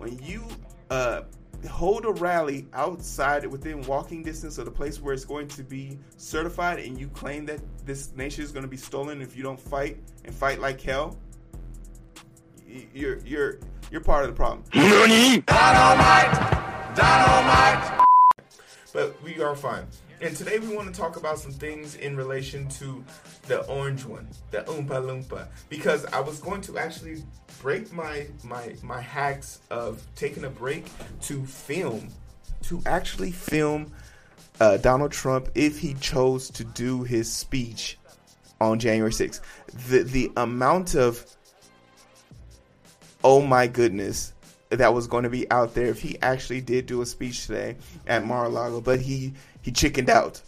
when you uh, hold a rally outside within walking distance of the place where it's going to be certified and you claim that this nation is going to be stolen if you don't fight and fight like hell you're you're you're part of the problem. Dynamite. Dynamite but we are fine and today we want to talk about some things in relation to the orange one the oompa loompa because i was going to actually break my my my hacks of taking a break to film, to actually film uh, Donald Trump if he chose to do his speech on January 6th. The the amount of oh my goodness that was going to be out there if he actually did do a speech today at Mar-a-Lago, but he he chickened out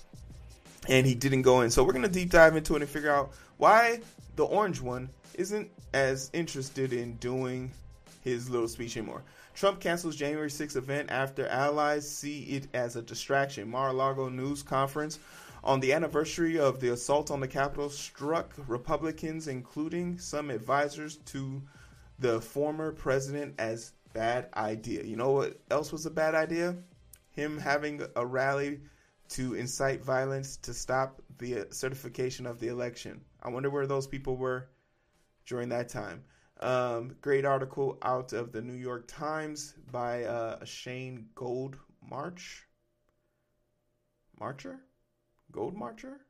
and he didn't go in. So we're gonna deep dive into it and figure out why the orange one isn't as interested in doing his little speech anymore. Trump cancels January 6th event after allies see it as a distraction. Mar-a-Lago news conference on the anniversary of the assault on the Capitol struck Republicans, including some advisors to the former president, as bad idea. You know what else was a bad idea? Him having a rally to incite violence to stop the certification of the election. I wonder where those people were during that time. Um, great article out of the New York Times by uh, Shane Gold March. Marcher? Gold Marcher?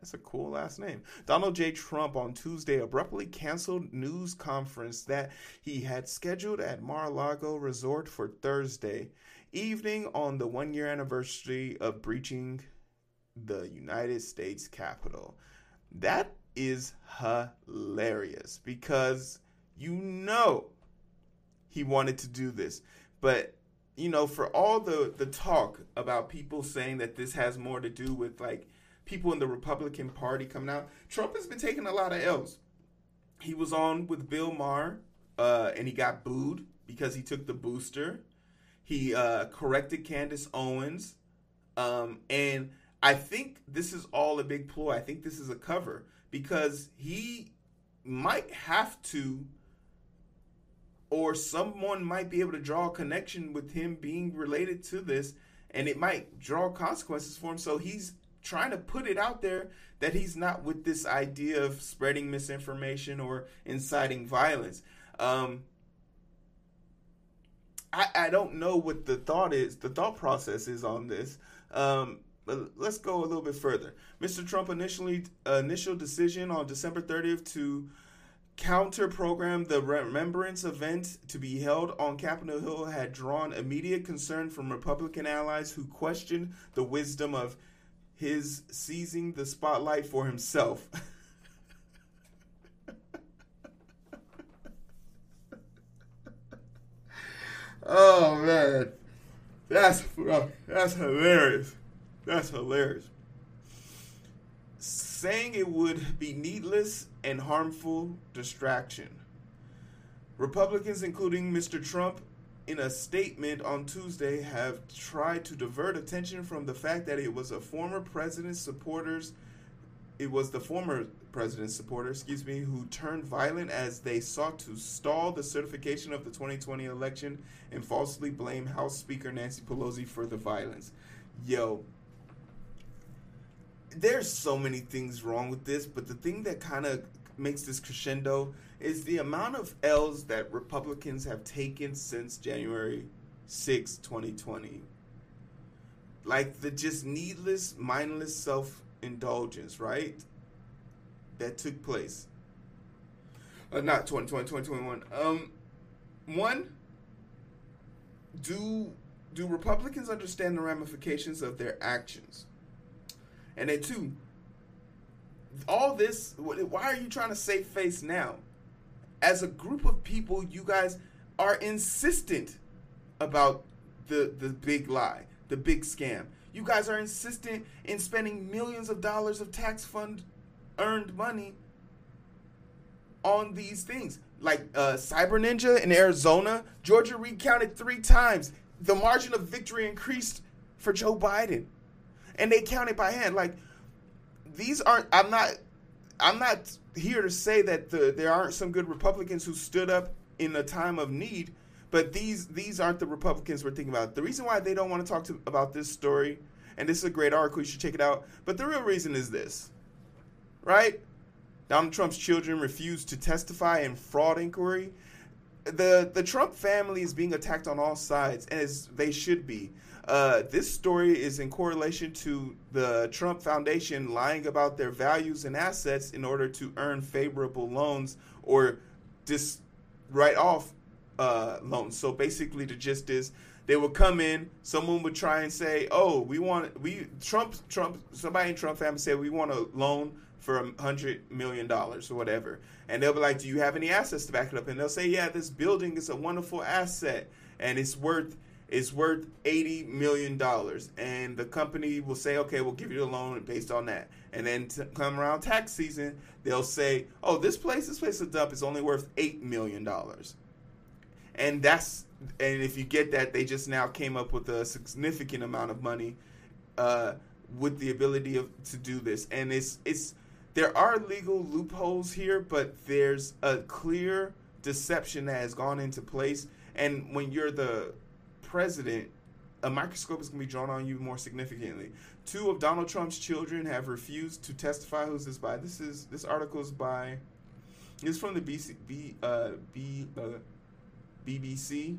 That's a cool last name. Donald J. Trump on Tuesday abruptly canceled news conference that he had scheduled at Mar-a-Lago Resort for Thursday evening on the one-year anniversary of breaching the United States Capitol. That is hilarious because you know he wanted to do this. But you know, for all the the talk about people saying that this has more to do with like people in the Republican Party coming out, Trump has been taking a lot of L's. He was on with Bill Maher, uh, and he got booed because he took the booster. He uh, corrected Candace Owens, um, and I think this is all a big ploy. I think this is a cover because he might have to or someone might be able to draw a connection with him being related to this and it might draw consequences for him so he's trying to put it out there that he's not with this idea of spreading misinformation or inciting violence um, I, I don't know what the thought is the thought process is on this um, but let's go a little bit further. Mr. Trump initially uh, initial decision on December 30th to counter program the remembrance event to be held on Capitol Hill had drawn immediate concern from Republican allies who questioned the wisdom of his seizing the spotlight for himself. oh man, that's that's hilarious. That's hilarious. Saying it would be needless and harmful distraction. Republicans, including Mr. Trump, in a statement on Tuesday, have tried to divert attention from the fact that it was a former president's supporters. It was the former president's supporters, excuse me, who turned violent as they sought to stall the certification of the 2020 election and falsely blame House Speaker Nancy Pelosi for the violence. Yo, there's so many things wrong with this, but the thing that kind of makes this crescendo is the amount of L's that Republicans have taken since January 6, 2020. Like the just needless, mindless self indulgence, right? That took place. Uh, not 2020, 2021. Um, one, do do Republicans understand the ramifications of their actions? And then two, all this, why are you trying to save face now? As a group of people, you guys are insistent about the the big lie, the big scam. You guys are insistent in spending millions of dollars of tax fund earned money on these things. Like uh, Cyber Ninja in Arizona, Georgia recounted three times. The margin of victory increased for Joe Biden and they counted by hand. Like these aren't. I'm not. I'm not here to say that the, there aren't some good Republicans who stood up in a time of need, But these these aren't the Republicans we're thinking about. The reason why they don't want to talk to, about this story, and this is a great article, you should check it out. But the real reason is this, right? Donald Trump's children refused to testify in fraud inquiry. The the Trump family is being attacked on all sides, as they should be. Uh, this story is in correlation to the Trump Foundation lying about their values and assets in order to earn favorable loans or just write off uh, loans. So basically, the gist is they would come in. Someone would try and say, "Oh, we want we Trump Trump somebody in Trump family said we want a loan for a hundred million dollars or whatever," and they'll be like, "Do you have any assets to back it up?" And they'll say, "Yeah, this building is a wonderful asset and it's worth." It's worth eighty million dollars, and the company will say, "Okay, we'll give you the loan based on that." And then to come around tax season, they'll say, "Oh, this place, this place is dump is only worth eight million dollars." and that's and if you get that, they just now came up with a significant amount of money uh, with the ability of, to do this, and it's it's there are legal loopholes here, but there's a clear deception that has gone into place, and when you're the president. A microscope is going to be drawn on you more significantly. Two of Donald Trump's children have refused to testify. Who's this by? This is this article is by. Is from the BC, B, uh, B, uh, BBC.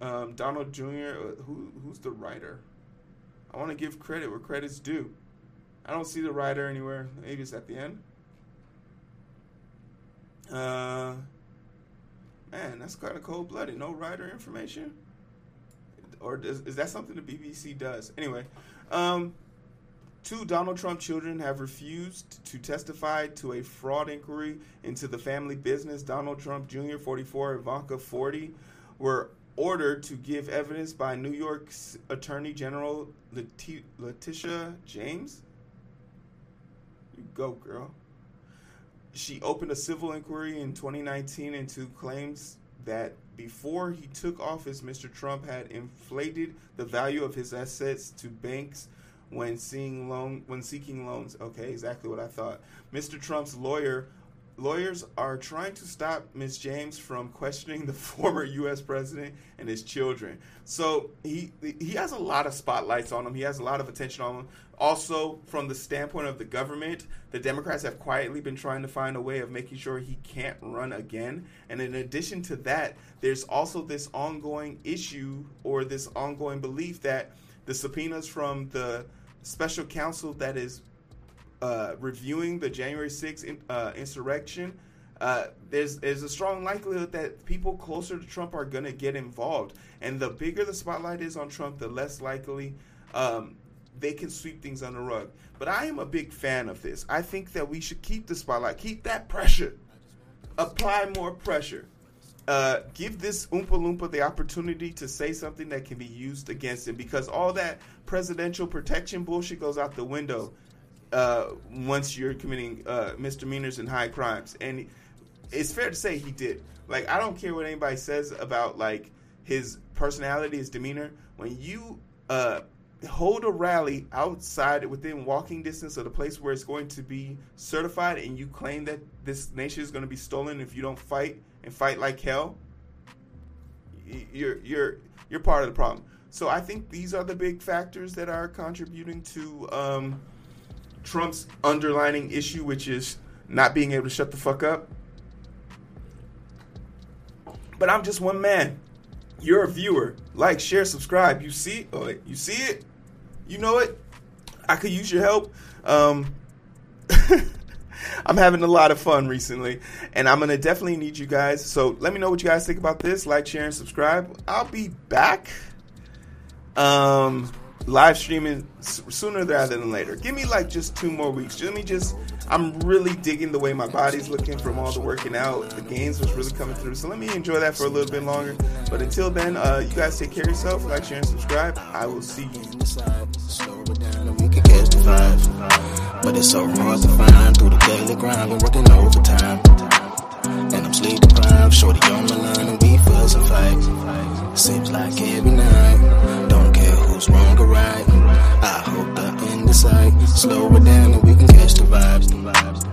Um, Donald Jr. Uh, who who's the writer? I want to give credit where credit's due. I don't see the writer anywhere. Maybe it's at the end. Uh, man, that's kind of cold blooded. No writer information, or does, is that something the BBC does? Anyway, um, two Donald Trump children have refused to testify to a fraud inquiry into the family business. Donald Trump Jr., 44, Ivanka, 40 were ordered to give evidence by New York's Attorney General Letitia James. You go, girl. She opened a civil inquiry in 2019 into claims that before he took office, Mr. Trump had inflated the value of his assets to banks when seeing loan when seeking loans. Okay, exactly what I thought. Mr. Trump's lawyer lawyers are trying to stop Ms. James from questioning the former U.S. president and his children. So he he has a lot of spotlights on him. He has a lot of attention on him. Also, from the standpoint of the government, the Democrats have quietly been trying to find a way of making sure he can't run again. And in addition to that, there's also this ongoing issue or this ongoing belief that the subpoenas from the special counsel that is uh, reviewing the January 6th in, uh, insurrection, uh, there's there's a strong likelihood that people closer to Trump are going to get involved. And the bigger the spotlight is on Trump, the less likely um, they can sweep things under the rug. But I am a big fan of this. I think that we should keep the spotlight, keep that pressure, apply more pressure. Uh, give this Oompa Loompa the opportunity to say something that can be used against him because all that presidential protection bullshit goes out the window uh, once you're committing uh, misdemeanors and high crimes. And it's fair to say he did. Like, I don't care what anybody says about like his personality, his demeanor. When you uh, hold a rally outside within walking distance of the place where it's going to be certified, and you claim that this nation is going to be stolen if you don't fight and fight like hell, you're you're you're part of the problem. So I think these are the big factors that are contributing to. Um, Trump's underlining issue, which is not being able to shut the fuck up. But I'm just one man. You're a viewer. Like, share, subscribe. You see? Oh, you see it? You know it? I could use your help. Um, I'm having a lot of fun recently, and I'm gonna definitely need you guys. So let me know what you guys think about this. Like, share, and subscribe. I'll be back. Um, live streaming sooner rather than later. Give me like just two more weeks. Let me just. I'm really digging the way my body's looking from all the working out. The gains was really coming through. So let me enjoy that for a little bit longer. But until then, uh, you guys take care of yourself. Like, share, and subscribe. I will see you. But it's so hard to find through the daily grind. Working overtime. And I'm sleep deprived. Shorty on my line and we feel some fight. Seems like every night. Don't right. I hope the end is sight. Slow it down and we can catch the vibes. the vibes.